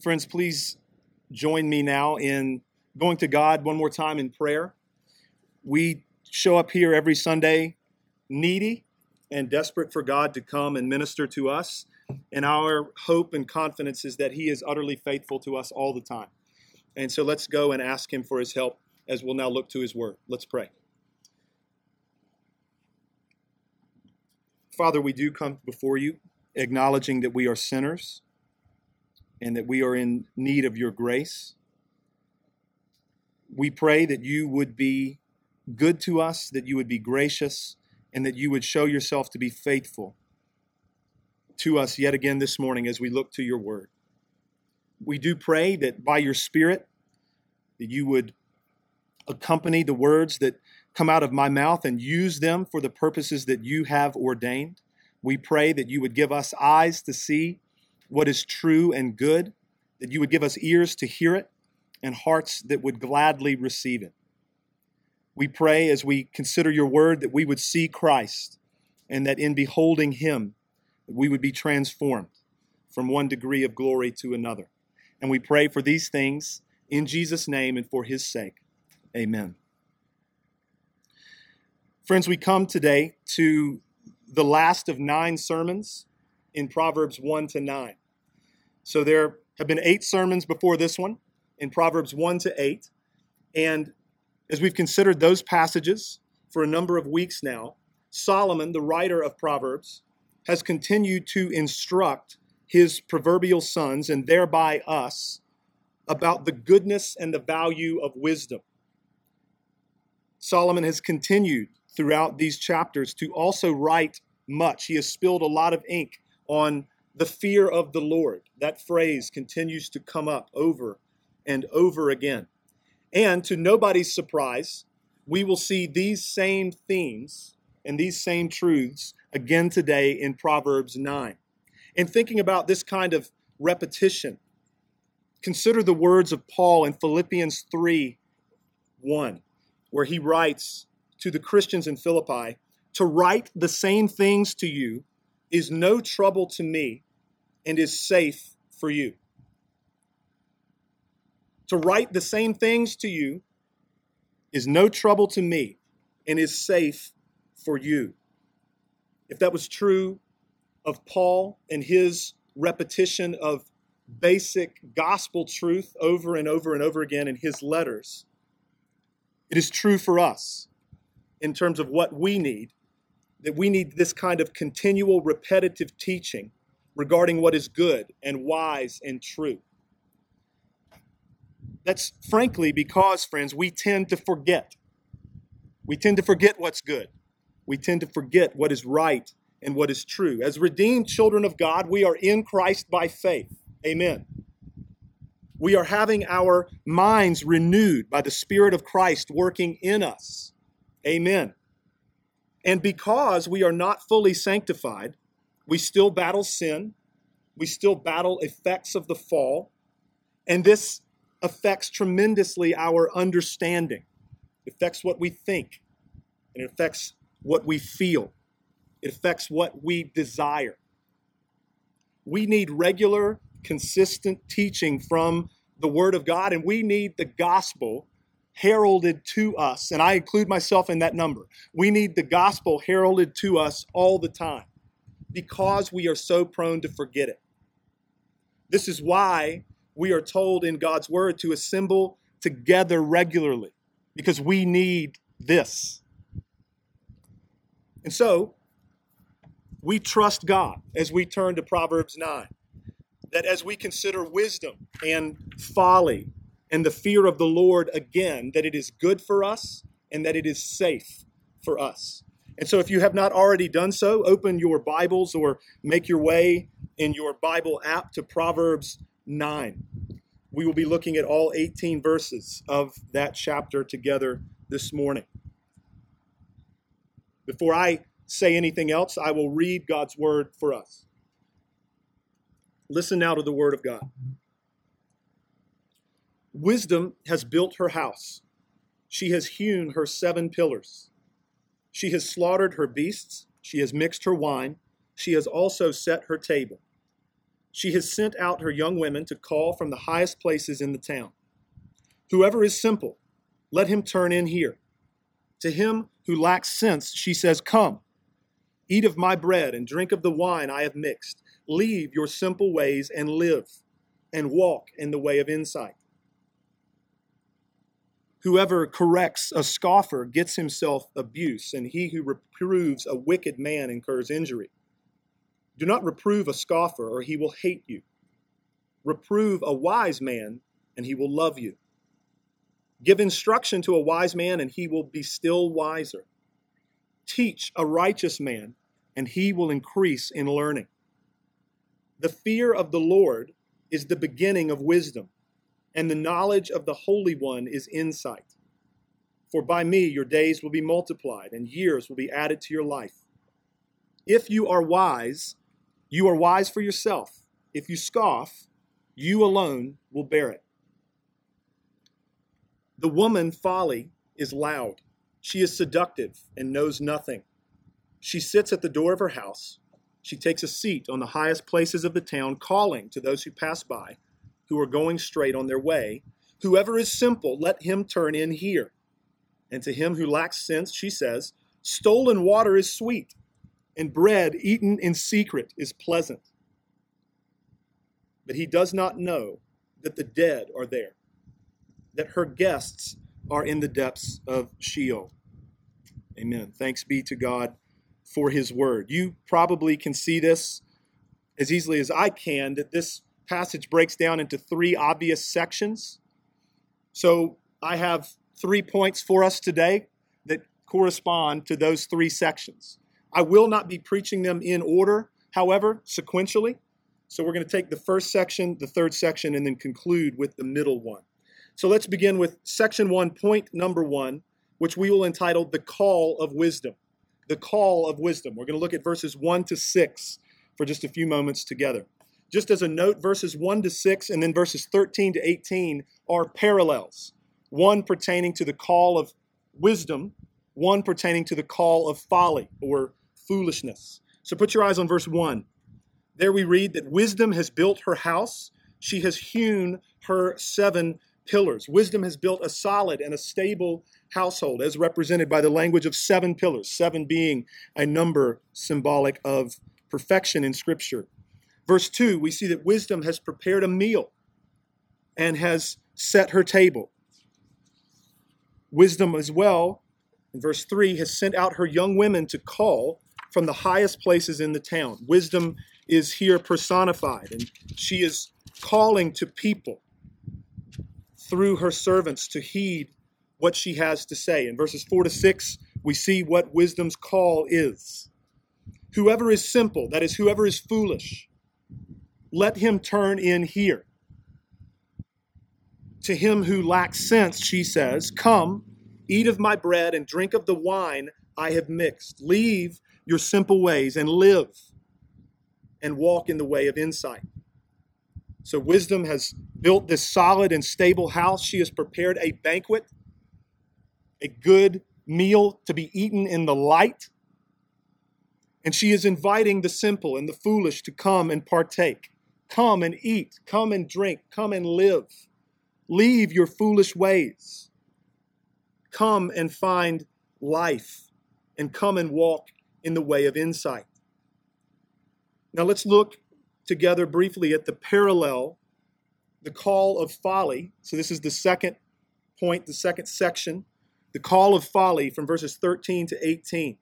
Friends, please join me now in going to God one more time in prayer. We show up here every Sunday needy and desperate for God to come and minister to us. And our hope and confidence is that He is utterly faithful to us all the time. And so let's go and ask Him for His help as we'll now look to His Word. Let's pray. Father, we do come before you acknowledging that we are sinners and that we are in need of your grace. We pray that you would be good to us, that you would be gracious, and that you would show yourself to be faithful to us yet again this morning as we look to your word. We do pray that by your Spirit, that you would accompany the words that come out of my mouth and use them for the purposes that you have ordained. We pray that you would give us eyes to see what is true and good, that you would give us ears to hear it and hearts that would gladly receive it. We pray as we consider your word that we would see Christ and that in beholding him, we would be transformed from one degree of glory to another. And we pray for these things in Jesus' name and for his sake. Amen. Friends, we come today to the last of nine sermons in Proverbs 1 to 9. So there have been eight sermons before this one in Proverbs 1 to 8. And as we've considered those passages for a number of weeks now, Solomon, the writer of Proverbs, has continued to instruct his proverbial sons and thereby us about the goodness and the value of wisdom. Solomon has continued throughout these chapters to also write much. He has spilled a lot of ink on the fear of the Lord. That phrase continues to come up over and over again. And to nobody's surprise, we will see these same themes and these same truths again today in Proverbs 9. And thinking about this kind of repetition, consider the words of Paul in Philippians 3 1, where he writes to the Christians in Philippi to write the same things to you is no trouble to me and is safe for you. To write the same things to you is no trouble to me and is safe for you. If that was true of Paul and his repetition of basic gospel truth over and over and over again in his letters, it is true for us in terms of what we need that we need this kind of continual repetitive teaching regarding what is good and wise and true. That's frankly because, friends, we tend to forget. We tend to forget what's good. We tend to forget what is right and what is true. As redeemed children of God, we are in Christ by faith. Amen. We are having our minds renewed by the Spirit of Christ working in us. Amen. And because we are not fully sanctified, we still battle sin, we still battle effects of the fall, and this affects tremendously our understanding. It affects what we think, and it affects what we feel, it affects what we desire. We need regular, consistent teaching from the Word of God, and we need the gospel heralded to us, and I include myself in that number. We need the gospel heralded to us all the time because we are so prone to forget it. This is why we are told in God's word to assemble together regularly because we need this. And so, we trust God as we turn to Proverbs 9. That as we consider wisdom and folly and the fear of the Lord again, that it is good for us and that it is safe for us. And so, if you have not already done so, open your Bibles or make your way in your Bible app to Proverbs 9. We will be looking at all 18 verses of that chapter together this morning. Before I say anything else, I will read God's word for us. Listen now to the word of God. Wisdom has built her house. She has hewn her seven pillars. She has slaughtered her beasts. She has mixed her wine. She has also set her table. she has sent out her young women to call from the highest places in the town. Whoever is simple, let him turn in here. To him who lacks sense, she says, Come, eat of my bread and drink of the wine I have mixed. Leave your simple ways and live, and walk in the way of insight. Whoever corrects a scoffer gets himself abuse, and he who reproves a wicked man incurs injury. Do not reprove a scoffer, or he will hate you. Reprove a wise man, and he will love you. Give instruction to a wise man, and he will be still wiser. Teach a righteous man, and he will increase in learning. The fear of the Lord is the beginning of wisdom and the knowledge of the Holy One is insight. For by me your days will be multiplied, and years will be added to your life. If you are wise, you are wise for yourself. If you scoff, you alone will bear it. The woman, folly, is loud. She is seductive and knows nothing. She sits at the door of her house. She takes a seat on the highest places of the town, calling to those who pass by who are going straight on their way. Whoever is simple, let him turn in here. And to him who lacks sense, she says, Stolen water is sweet, and bread eaten in secret is pleasant. But he does not know that the dead are there, that her guests are in the depths of Sheol. Amen. Thanks be to God for his word. You probably can see this as easily as I can that this passage breaks down into three obvious sections. So I have three points for us today that correspond to those three sections. I will not be preaching them in order, however, sequentially. So we're going to take the first section, the third section, and then conclude with the middle one. So let's begin with section one, point number one, which we will entitle The Call of Wisdom. The Call of Wisdom. We're going to look at verses one to six for just a few moments together. Just as a note, verses 1 to 6 and then verses 13 to 18 are parallels. One pertaining to the call of wisdom, one pertaining to the call of folly or foolishness. So put your eyes on verse 1. There we read that wisdom has built her house, she has hewn her seven pillars. Wisdom has built a solid and a stable household, as represented by the language of seven pillars, seven being a number symbolic of perfection in Scripture. Verse 2, we see that wisdom has prepared a meal and has set her table. Wisdom, as well, in verse 3, has sent out her young women to call from the highest places in the town. Wisdom is here personified, and she is calling to people through her servants to heed what she has to say. In verses 4 to 6, we see what wisdom's call is. Whoever is simple, that is, whoever is foolish, let him turn in here. To him who lacks sense, she says, Come, eat of my bread and drink of the wine I have mixed. Leave your simple ways and live and walk in the way of insight. So, wisdom has built this solid and stable house. She has prepared a banquet, a good meal to be eaten in the light. And she is inviting the simple and the foolish to come and partake. Come and eat, come and drink, come and live. Leave your foolish ways. Come and find life, and come and walk in the way of insight. Now let's look together briefly at the parallel, the call of folly. So this is the second point, the second section, the call of folly from verses 13 to 18.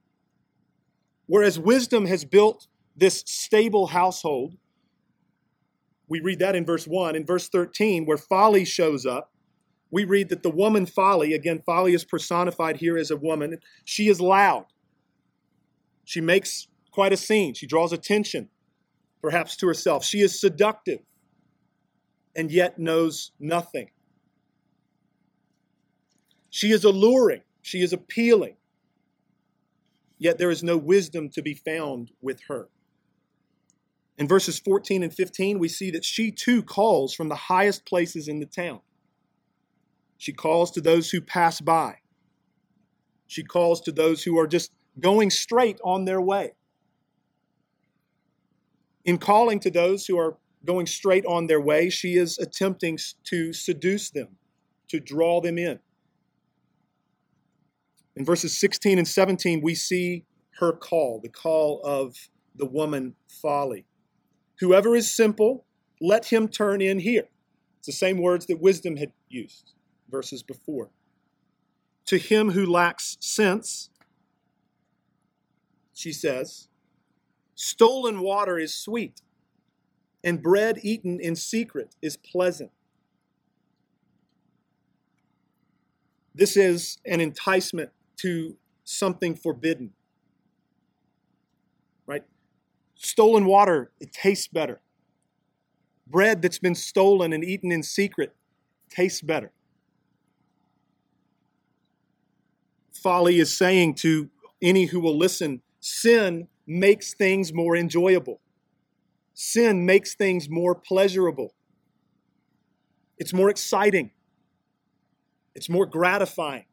Whereas wisdom has built this stable household, we read that in verse 1. In verse 13, where folly shows up, we read that the woman folly, again, folly is personified here as a woman, she is loud. She makes quite a scene. She draws attention, perhaps to herself. She is seductive and yet knows nothing. She is alluring. She is appealing. Yet there is no wisdom to be found with her. In verses 14 and 15, we see that she too calls from the highest places in the town. She calls to those who pass by. She calls to those who are just going straight on their way. In calling to those who are going straight on their way. She is attempting to seduce them, to draw them in. In verses 16 and 17, we see her call, the call of the woman folly. Whoever is simple, let him turn in here. It's the same words that wisdom had used verses before. To him who lacks sense, she says, stolen water is sweet, and bread eaten in secret is pleasant. This is an enticement to something forbidden. Right? Stolen water, it tastes better. Bread that's been stolen and eaten in secret tastes better. Folly is saying to any who will listen sin makes things more enjoyable. Sin makes things more pleasurable. It's more exciting. It's more gratifying.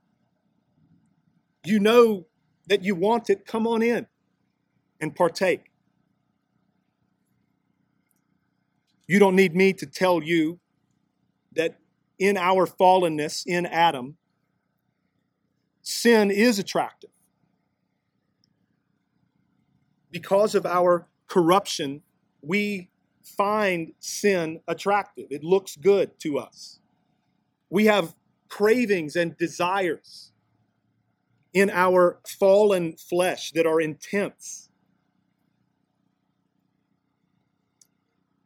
You know that you want it, come on in and partake. You don't need me to tell you that in our fallenness in Adam, sin is attractive. Because of our corruption, we find sin attractive. It looks good to us. We have cravings and desires in our fallen flesh that are intense.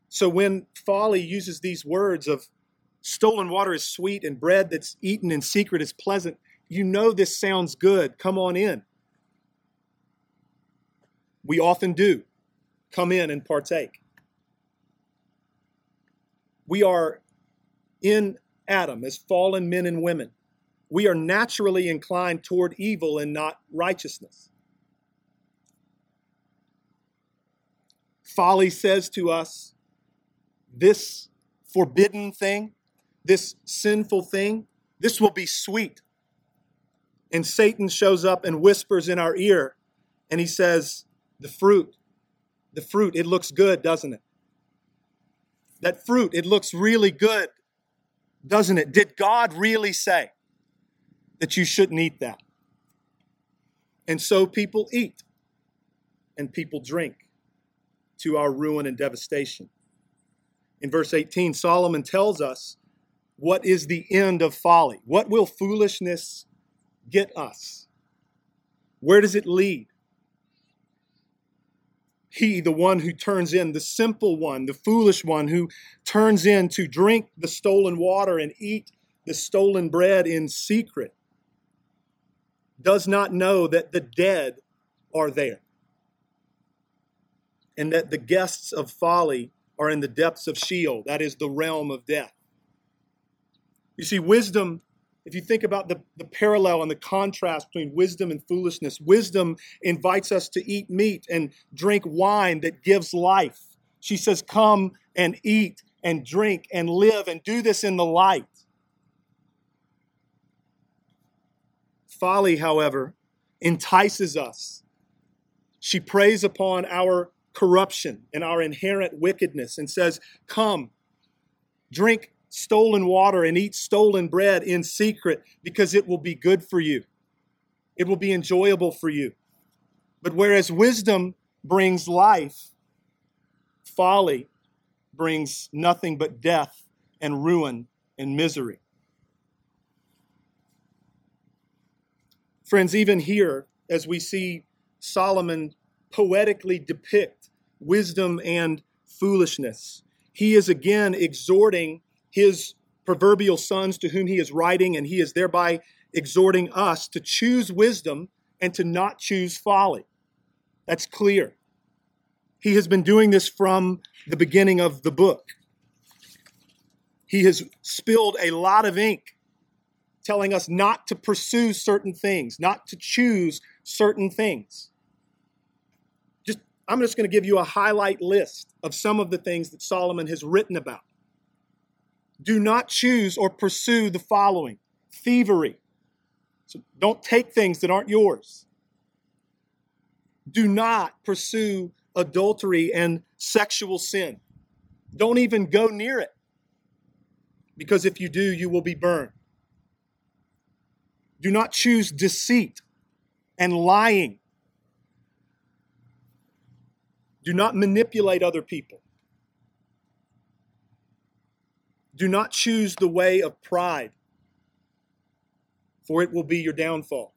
So when folly uses these words of stolen water is sweet and bread that's eaten in secret is pleasant, you know this sounds good. Come on in. We often do come in and partake. We are in Adam as fallen men and women. We are naturally inclined toward evil and not righteousness. Folly says to us, this forbidden thing, this sinful thing, this will be sweet. And Satan shows up and whispers in our ear, and he says, The fruit, the fruit, it looks good, doesn't it? That fruit, it looks really good, doesn't it? Did God really say that you shouldn't eat that? And so people eat and people drink to our ruin and devastation. In verse 18, Solomon tells us what is the end of folly? What will foolishness get us? Where does it lead? He, the one who turns in, the simple one, the foolish one who turns in to drink the stolen water and eat the stolen bread in secret, does not know that the dead are there and that the guests of folly are in the depths of Sheol, that is the realm of death. You see, wisdom if you think about the, the parallel and the contrast between wisdom and foolishness, wisdom invites us to eat meat and drink wine that gives life. She says, Come and eat and drink and live and do this in the light. Folly, however, entices us. She preys upon our corruption and our inherent wickedness and says, Come, drink stolen water and eat stolen bread in secret because it will be good for you. It will be enjoyable for you. But whereas wisdom brings life, folly brings nothing but death and ruin and misery. Friends, even here, as we see Solomon poetically depict wisdom and foolishness, he is again exhorting his proverbial sons to whom he is writing, and he is thereby exhorting us to choose wisdom and to not choose folly. That's clear. He has been doing this from the beginning of the book. He has spilled a lot of ink telling us not to pursue certain things, not to choose certain things. I'm just going to give you a highlight list of some of the things that Solomon has written about do not choose or pursue the following thievery. So don't take things that aren't yours. Do not pursue adultery and sexual sin. Don't even go near it. Because if you do, you will be burned. Do not choose deceit and lying. Do not manipulate other people. Do not choose the way of pride, for it will be your downfall.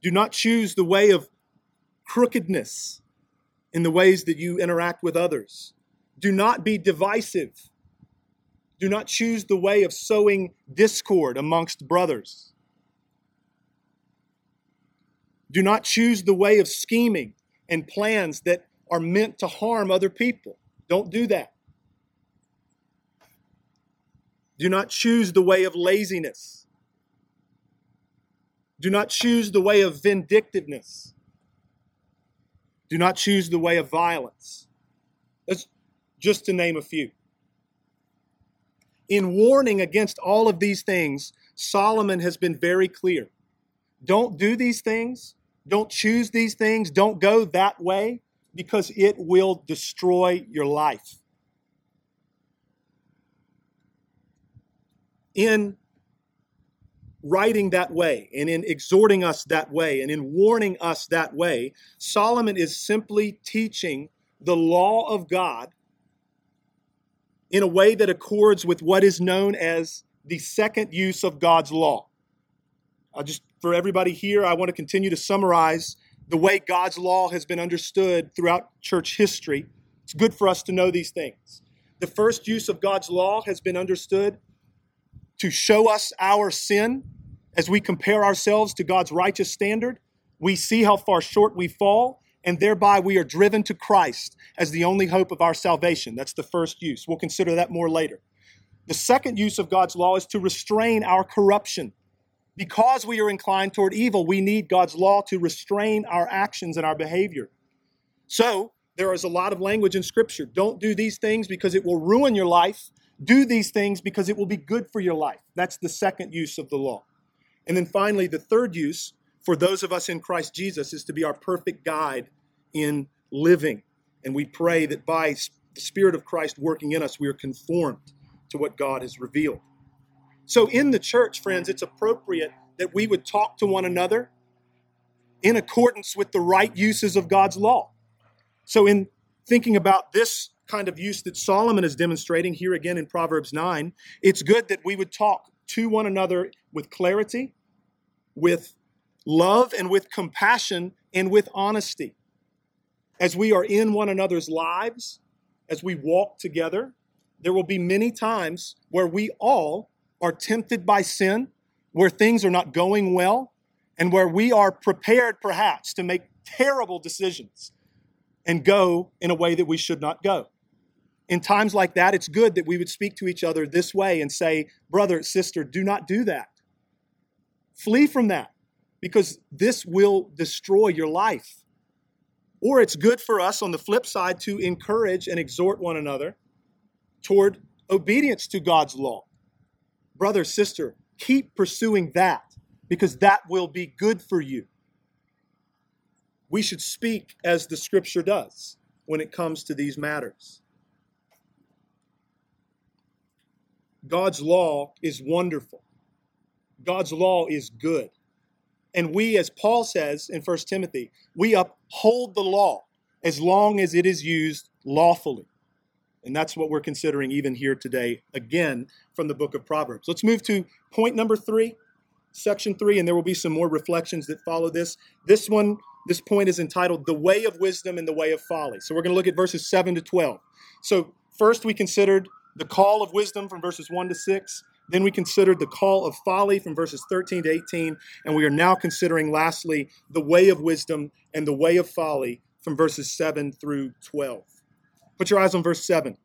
Do not choose the way of crookedness in the ways that you interact with others. Do not be divisive. Do not choose the way of sowing discord amongst brothers. Do not choose the way of scheming and plans that are meant to harm other people. Don't do that. Do not choose the way of laziness. Do not choose the way of vindictiveness. Do not choose the way of violence. That's just to name a few. In warning against all of these things, Solomon has been very clear. Don't do these things. Don't choose these things. Don't go that way because it will destroy your life. In writing that way and in exhorting us that way and in warning us that way, Solomon is simply teaching the law of God in a way that accords with what is known as the second use of God's law. I'll just, for everybody here, I want to continue to summarize the way God's law has been understood throughout church history. It's good for us to know these things. The first use of God's law has been understood to show us our sin as we compare ourselves to God's righteous standard. We see how far short we fall, and thereby we are driven to Christ as the only hope of our salvation. That's the first use. We'll consider that more later. The second use of God's law is to restrain our corruption. Because we are inclined toward evil, we need God's law to restrain our actions and our behavior. So, there is a lot of language in Scripture. Don't do these things because it will ruin your life. Do these things because it will be good for your life. That's the second use of the law. And then finally, the third use for those of us in Christ Jesus is to be our perfect guide in living. And we pray that by the Spirit of Christ working in us, we are conformed to what God has revealed. So, in the church, friends, it's appropriate that we would talk to one another in accordance with the right uses of God's law. So, in thinking about this kind of use that Solomon is demonstrating here again in Proverbs 9, it's good that we would talk to one another with clarity, with love, and with compassion, and with honesty. As we are in one another's lives, as we walk together, there will be many times where we all are tempted by sin, where things are not going well, and where we are prepared perhaps to make terrible decisions and go in a way that we should not go. In times like that, it's good that we would speak to each other this way and say, Brother, sister, do not do that. Flee from that because this will destroy your life. Or it's good for us on the flip side to encourage and exhort one another toward obedience to God's law brother, sister, keep pursuing that because that will be good for you. We should speak as the scripture does when it comes to these matters. God's law is wonderful. God's law is good. And we, as Paul says in 1 Timothy, we uphold the law as long as it is used lawfully. And that's what we're considering even here today, again, from the book of Proverbs. Let's move to point number three, section three, and there will be some more reflections that follow this. This one, this point is entitled The Way of Wisdom and the Way of Folly. So we're going to look at verses 7 to 12. So first we considered the call of wisdom from verses 1 to 6. Then we considered the call of folly from verses 13 to 18. And we are now considering, lastly, the way of wisdom and the way of folly from verses 7 through 12. Put your eyes on verse 7.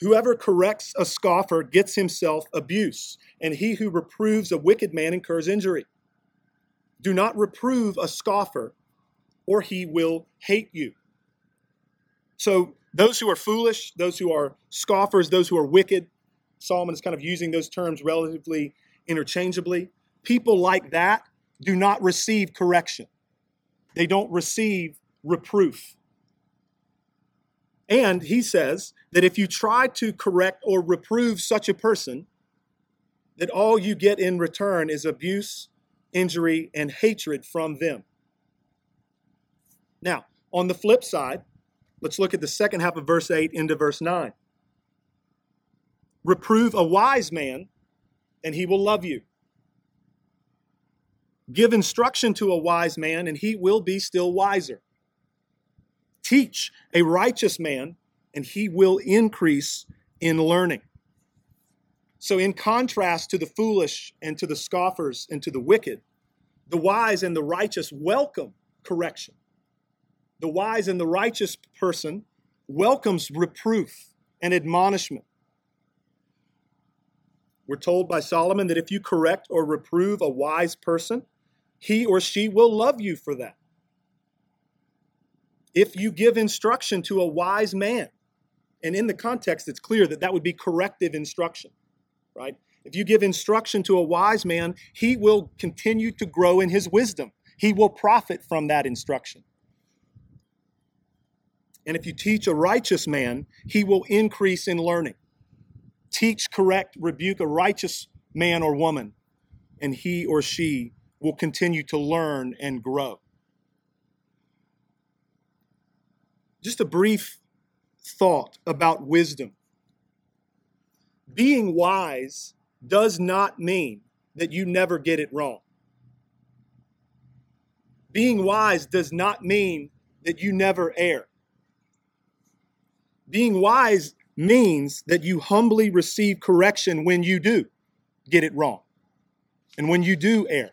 Whoever corrects a scoffer gets himself abuse, and he who reproves a wicked man incurs injury. Do not reprove a scoffer, or he will hate you. So, those who are foolish, those who are scoffers, those who are wicked, Solomon is kind of using those terms relatively interchangeably. People like that do not receive correction, they don't receive reproof. And he says that if you try to correct or reprove such a person, that all you get in return is abuse, injury, and hatred from them. Now, on the flip side, let's look at the second half of verse 8 into verse 9. Reprove a wise man, and he will love you. Give instruction to a wise man, and he will be still wiser. Teach a righteous man, and he will increase in learning. So, in contrast to the foolish and to the scoffers and to the wicked, the wise and the righteous welcome correction. The wise and the righteous person welcomes reproof and admonishment. We're told by Solomon that if you correct or reprove a wise person, he or she will love you for that. If you give instruction to a wise man, and in the context, it's clear that that would be corrective instruction, right? If you give instruction to a wise man, he will continue to grow in his wisdom. He will profit from that instruction. And if you teach a righteous man, he will increase in learning. Teach, correct, rebuke a righteous man or woman, and he or she will continue to learn and grow. Just a brief thought about wisdom. Being wise does not mean that you never get it wrong. Being wise does not mean that you never err. Being wise means that you humbly receive correction when you do get it wrong and when you do err.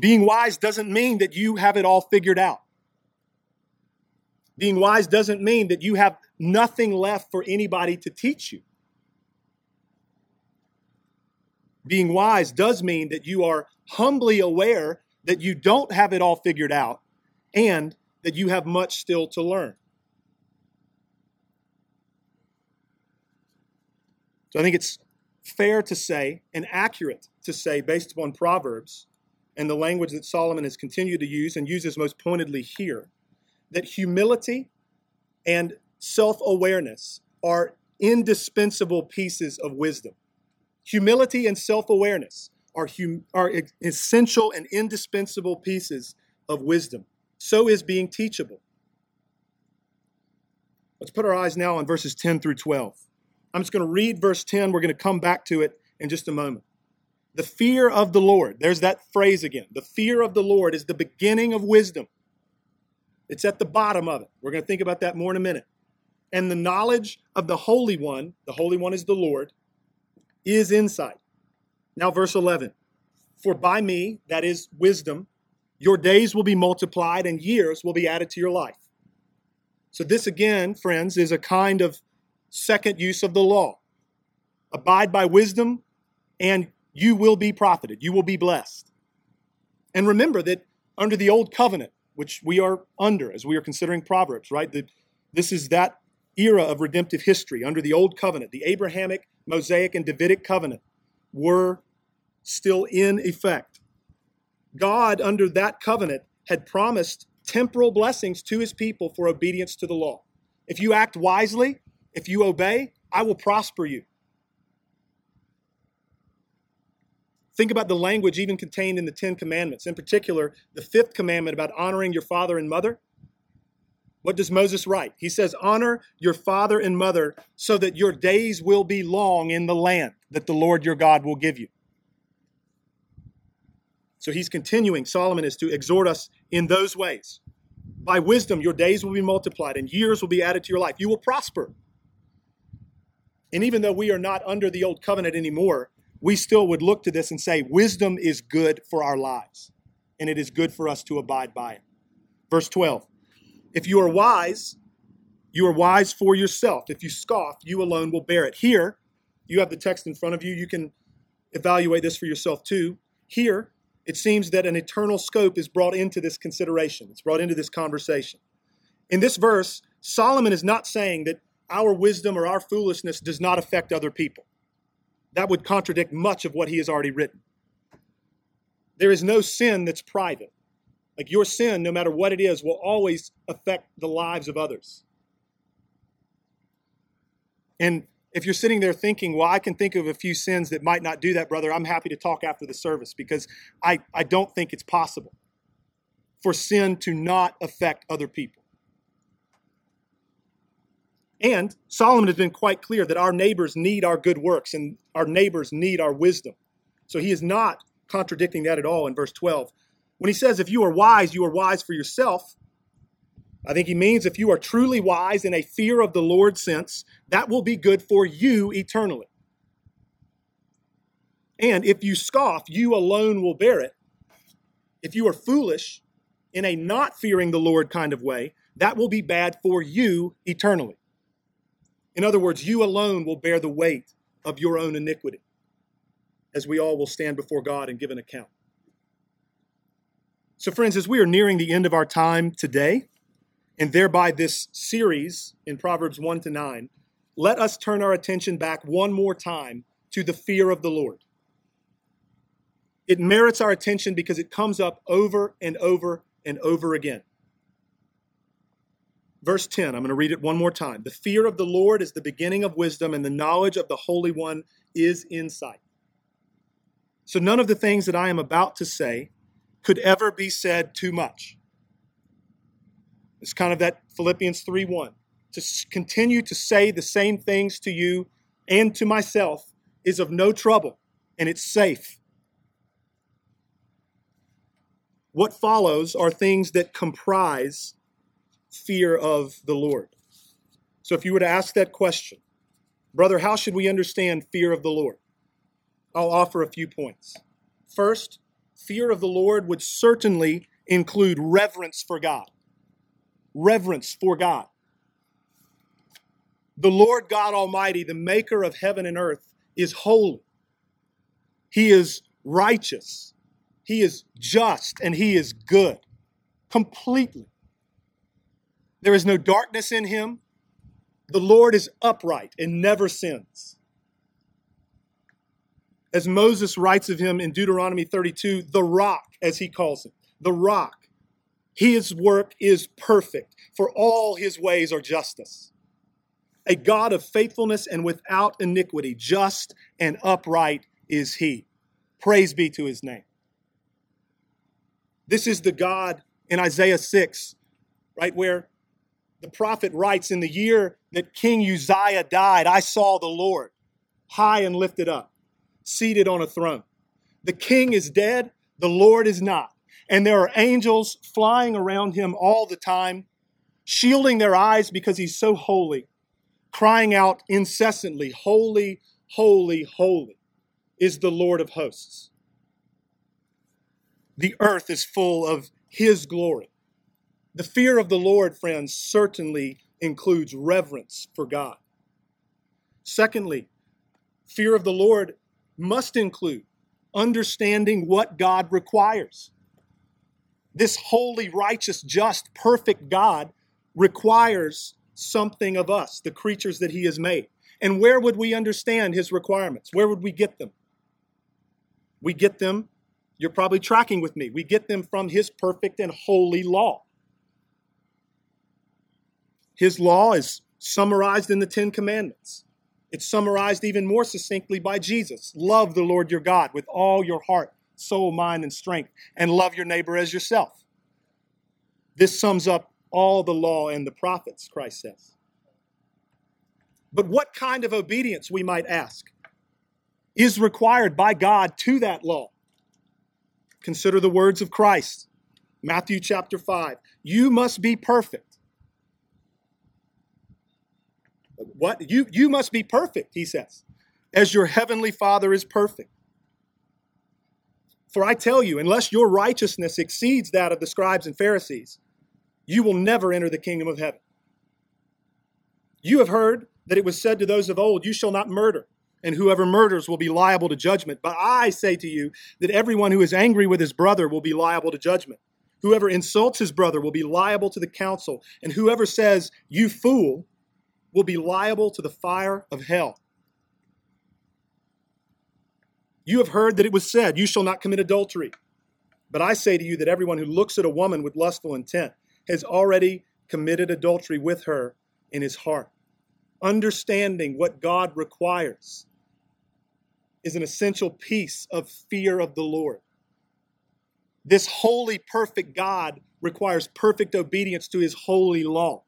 Being wise doesn't mean that you have it all figured out. Being wise doesn't mean that you have nothing left for anybody to teach you. Being wise does mean that you are humbly aware that you don't have it all figured out and that you have much still to learn. So I think it's fair to say and accurate to say, based upon Proverbs, and the language that Solomon has continued to use and uses most pointedly here, that humility and self awareness are indispensable pieces of wisdom. Humility and self awareness are, hum- are essential and indispensable pieces of wisdom. So is being teachable. Let's put our eyes now on verses 10 through 12. I'm just going to read verse 10. We're going to come back to it in just a moment. The fear of the Lord, there's that phrase again. The fear of the Lord is the beginning of wisdom. It's at the bottom of it. We're going to think about that more in a minute. And the knowledge of the Holy One, the Holy One is the Lord, is insight. Now, verse 11 For by me, that is wisdom, your days will be multiplied and years will be added to your life. So, this again, friends, is a kind of second use of the law. Abide by wisdom, and you will be profited. You will be blessed. And remember that under the old covenant, which we are under as we are considering Proverbs, right? That this is that era of redemptive history under the old covenant. The Abrahamic, Mosaic, and Davidic covenant were still in effect. God, under that covenant, had promised temporal blessings to his people for obedience to the law. If you act wisely, if you obey, I will prosper you. Think about the language even contained in the Ten Commandments, in particular, the fifth commandment about honoring your father and mother. What does Moses write? He says, Honor your father and mother so that your days will be long in the land that the Lord your God will give you. So he's continuing, Solomon is to exhort us in those ways. By wisdom, your days will be multiplied and years will be added to your life. You will prosper. And even though we are not under the old covenant anymore, we still would look to this and say, wisdom is good for our lives, and it is good for us to abide by it. Verse 12 If you are wise, you are wise for yourself. If you scoff, you alone will bear it. Here, you have the text in front of you. You can evaluate this for yourself too. Here, it seems that an eternal scope is brought into this consideration, it's brought into this conversation. In this verse, Solomon is not saying that our wisdom or our foolishness does not affect other people. That would contradict much of what he has already written. There is no sin that's private. Like your sin, no matter what it is, will always affect the lives of others. And if you're sitting there thinking, well, I can think of a few sins that might not do that, brother, I'm happy to talk after the service because I, I don't think it's possible for sin to not affect other people. And Solomon has been quite clear that our neighbors need our good works and our neighbors need our wisdom. So he is not contradicting that at all in verse 12. When he says, if you are wise, you are wise for yourself, I think he means if you are truly wise in a fear of the Lord sense, that will be good for you eternally. And if you scoff, you alone will bear it. If you are foolish in a not fearing the Lord kind of way, that will be bad for you eternally. In other words, you alone will bear the weight of your own iniquity, as we all will stand before God and give an account. So, friends, as we are nearing the end of our time today, and thereby this series in Proverbs 1 to 9, let us turn our attention back one more time to the fear of the Lord. It merits our attention because it comes up over and over and over again. Verse 10, I'm going to read it one more time. The fear of the Lord is the beginning of wisdom, and the knowledge of the Holy One is insight. So, none of the things that I am about to say could ever be said too much. It's kind of that Philippians 3 1. To continue to say the same things to you and to myself is of no trouble, and it's safe. What follows are things that comprise fear of the Lord. So if you were to ask that question, brother, how should we understand fear of the Lord? I'll offer a few points. First, fear of the Lord would certainly include reverence for God. Reverence for God. The Lord God Almighty, the maker of heaven and earth, is holy. He is righteous. He is just and he is good. Completely. There is no darkness in him. The Lord is upright and never sins. As Moses writes of him in Deuteronomy 32, the rock, as he calls him, the rock. His work is perfect, for all his ways are justice. A God of faithfulness and without iniquity, just and upright is he. Praise be to his name. This is the God in Isaiah 6, right, where the prophet writes, In the year that King Uzziah died, I saw the Lord high and lifted up, seated on a throne. The king is dead, the Lord is not. And there are angels flying around him all the time, shielding their eyes because he's so holy, crying out incessantly, Holy, holy, holy is the Lord of hosts. The earth is full of his glory. The fear of the Lord, friends, certainly includes reverence for God. Secondly, fear of the Lord must include understanding what God requires. This holy, righteous, just, perfect God requires something of us, the creatures that He has made. And where would we understand His requirements? Where would we get them? We get them, you're probably tracking with me, we get them from His perfect and holy law. His law is summarized in the Ten Commandments. It's summarized even more succinctly by Jesus. Love the Lord your God with all your heart, soul, mind, and strength, and love your neighbor as yourself. This sums up all the law and the prophets, Christ says. But what kind of obedience, we might ask, is required by God to that law? Consider the words of Christ, Matthew chapter 5. You must be perfect What? You, you must be perfect, he says, as your heavenly Father is perfect. For I tell you, unless your righteousness exceeds that of the scribes and Pharisees, you will never enter the kingdom of heaven. You have heard that it was said to those of old, You shall not murder, and whoever murders will be liable to judgment. But I say to you that everyone who is angry with his brother will be liable to judgment. Whoever insults his brother will be liable to the council, and whoever says, You fool, will be liable to the fire of hell. You have heard that it was said, You shall not commit adultery. But I say to you that everyone who looks at a woman with lustful intent has already committed adultery with her in his heart. Understanding what God requires is an essential piece of fear of the Lord. This holy, perfect God requires perfect obedience to his holy law,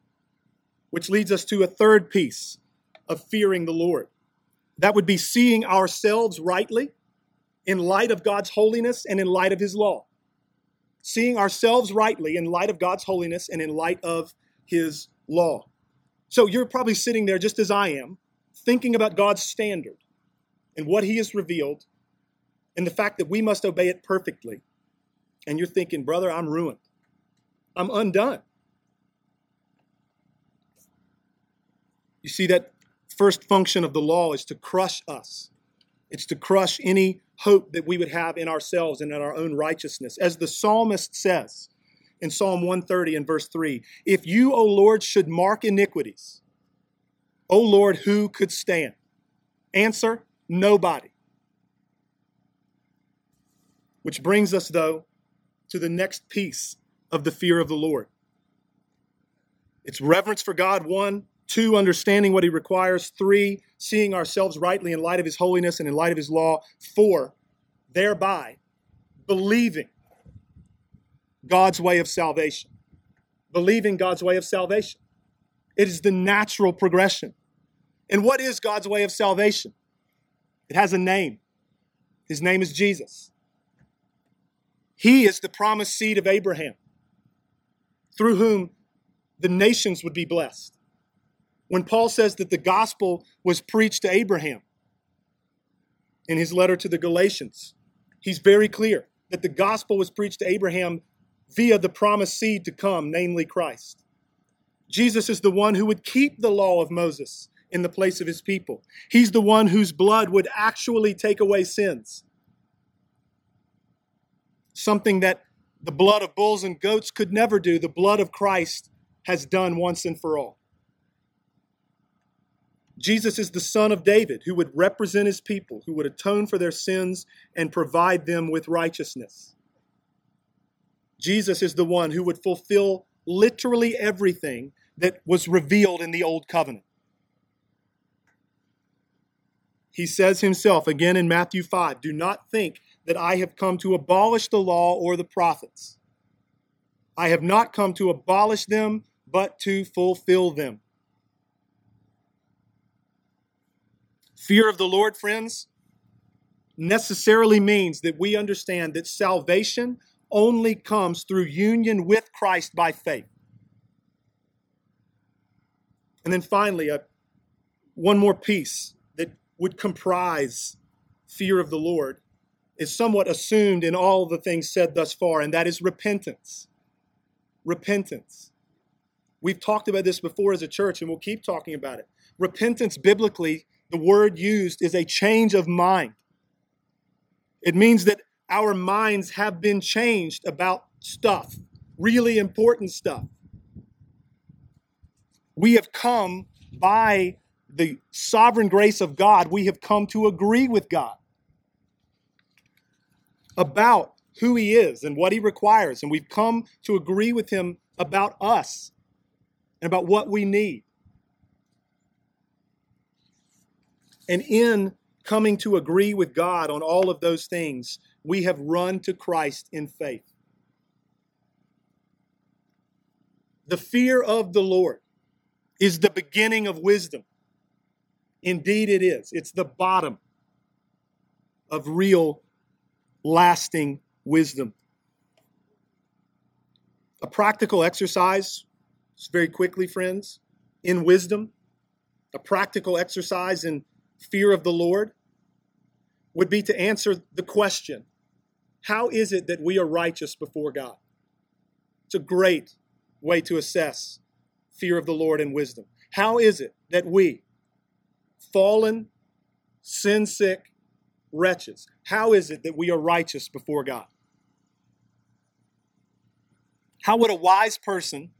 which leads us to a third piece of fearing the Lord. That would be seeing ourselves rightly in light of God's holiness and in light of his law. Seeing ourselves rightly in light of God's holiness and in light of his law. So you're probably sitting there just as I am, thinking about God's standard and what he has revealed and the fact that we must obey it perfectly. And you're thinking, brother, I'm ruined. I'm undone. You see, that first function of the law is to crush us. It's to crush any hope that we would have in ourselves and in our own righteousness. As the psalmist says in Psalm 130 and verse 3 If you, O Lord, should mark iniquities, O Lord, who could stand? Answer Nobody. Which brings us, though, to the next piece of the fear of the Lord. It's reverence for God, one. Two, understanding what he requires. Three, seeing ourselves rightly in light of his holiness and in light of his law. Four, thereby believing God's way of salvation. Believing God's way of salvation. It is the natural progression. And what is God's way of salvation? It has a name. His name is Jesus. He is the promised seed of Abraham, through whom the nations would be blessed. When Paul says that the gospel was preached to Abraham in his letter to the Galatians, he's very clear that the gospel was preached to Abraham via the promised seed to come, namely Christ. Jesus is the one who would keep the law of Moses in the place of his people. He's the one whose blood would actually take away sins. Something that the blood of bulls and goats could never do, the blood of Christ has done once and for all. Jesus is the son of David who would represent his people, who would atone for their sins and provide them with righteousness. Jesus is the one who would fulfill literally everything that was revealed in the old covenant. He says himself again in Matthew 5 Do not think that I have come to abolish the law or the prophets. I have not come to abolish them, but to fulfill them. Fear of the Lord, friends, necessarily means that we understand that salvation only comes through union with Christ by faith. And then finally, uh, one more piece that would comprise fear of the Lord is somewhat assumed in all the things said thus far, and that is repentance. Repentance. We've talked about this before as a church, and we'll keep talking about it. Repentance, biblically, the word used is a change of mind. It means that our minds have been changed about stuff, really important stuff. We have come by the sovereign grace of God, we have come to agree with God about who He is and what He requires. And we've come to agree with Him about us and about what we need. And in coming to agree with God on all of those things, we have run to Christ in faith. The fear of the Lord is the beginning of wisdom. Indeed, it is. It's the bottom of real, lasting wisdom. A practical exercise, just very quickly, friends, in wisdom, a practical exercise in fear of the Lord would be to answer the question how is it that we are righteous before God? It's a great way to assess fear of the Lord and wisdom. How is it that we, fallen, sin sick wretches. How is it that we are righteous before God? How would a wise person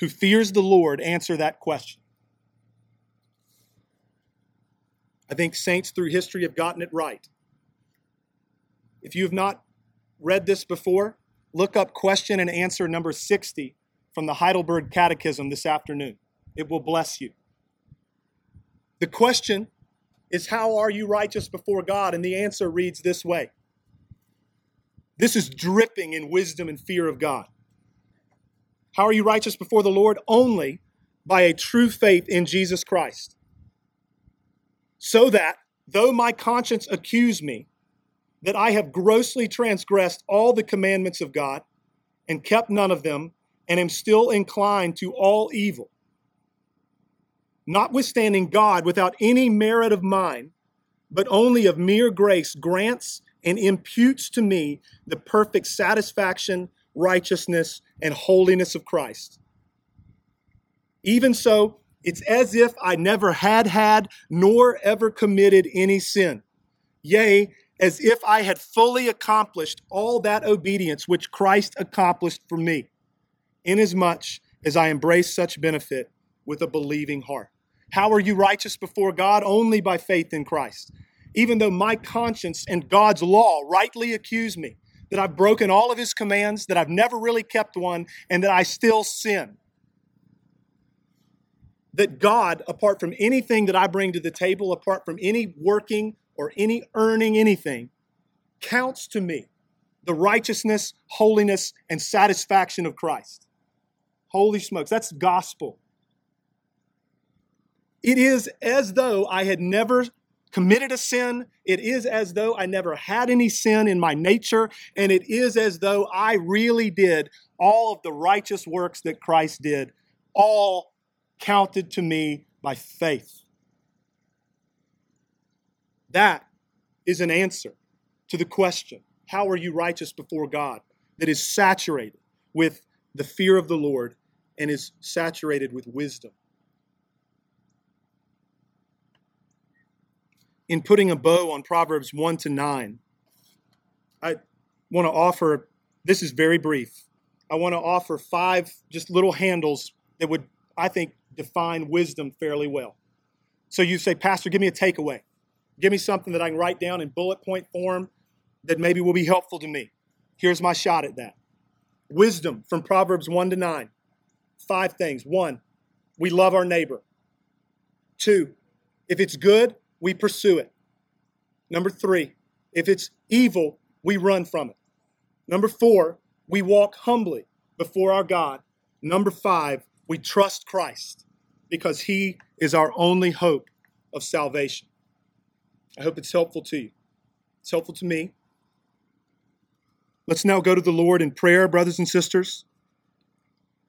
who fears the Lord answer that question? I think saints through history have gotten it right. If you have not read this before, look up question and answer number 60 from the Heidelberg Catechism this afternoon. It will bless you. The question is, How are you righteous before God? And the answer reads this way This is dripping in wisdom and fear of God. How are you righteous before the Lord? Only by a true faith in Jesus Christ. So that, though my conscience accuse me that I have grossly transgressed all the commandments of God and kept none of them, and am still inclined to all evil, notwithstanding God, without any merit of mine, but only of mere grace, grants and imputes to me the perfect satisfaction, righteousness, and holiness of Christ. Even so, it's as if I never had had nor ever committed any sin. Yea, as if I had fully accomplished all that obedience which Christ accomplished for me, inasmuch as I embrace such benefit with a believing heart. How are you righteous before God? Only by faith in Christ. Even though my conscience and God's law rightly accuse me that I've broken all of his commands, that I've never really kept one, and that I still sin. That God, apart from anything that I bring to the table, apart from any working or any earning anything, counts to me the righteousness, holiness, and satisfaction of Christ. Holy smokes, that's gospel. It is as though I had never committed a sin. It is as though I never had any sin in my nature. And it is as though I really did all of the righteous works that Christ did, all counted to me by faith. That is an answer to the question how are you righteous before God? That is saturated with the fear of the Lord and is saturated with wisdom. in putting a bow on Proverbs 1 to 9, I want to offer this is very brief. I want to offer five just little handles that would, I think, define wisdom fairly well. So you say, Pastor, give me a takeaway. Give me something that I can write down in bullet point form that maybe will be helpful to me. Here's my shot at that. Wisdom from Proverbs 1 to 9. Five things. One, we love our neighbor. Two, if it's good, we pursue it. Number three, if it's evil, we run from it. Number four, we walk humbly before our God. Number five, we trust Christ because he is our only hope of salvation. I hope it's helpful to you. It's helpful to me. Let's now go to the Lord in prayer, brothers and sisters.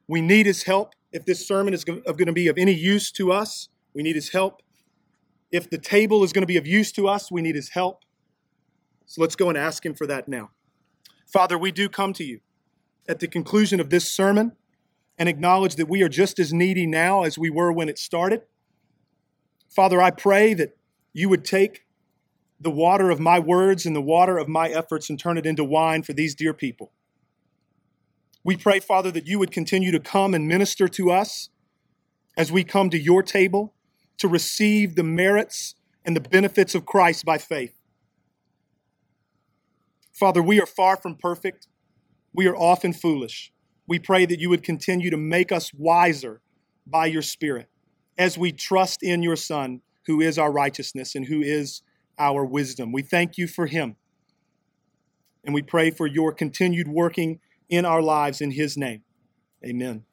We need his help. If this sermon is going to be of any use to us, we need his help. If the table is going to be of use to us, we need his help. So let's go and ask him for that now. Father, we do come to you at the conclusion of this sermon and acknowledge that we are just as needy now as we were when it started. Father, I pray that you would take the water of my words and the water of my efforts and turn it into wine for these dear people. We pray, Father, that you would continue to come and minister to us as we come to your table to receive the merits and the benefits of Christ by faith. Father, we are far from perfect. We are often foolish. We pray that you would continue to make us wiser by your Spirit as we trust in your Son, who is our righteousness and who is our wisdom. We thank you for him. And we pray for your continued working in our lives in his name. Amen.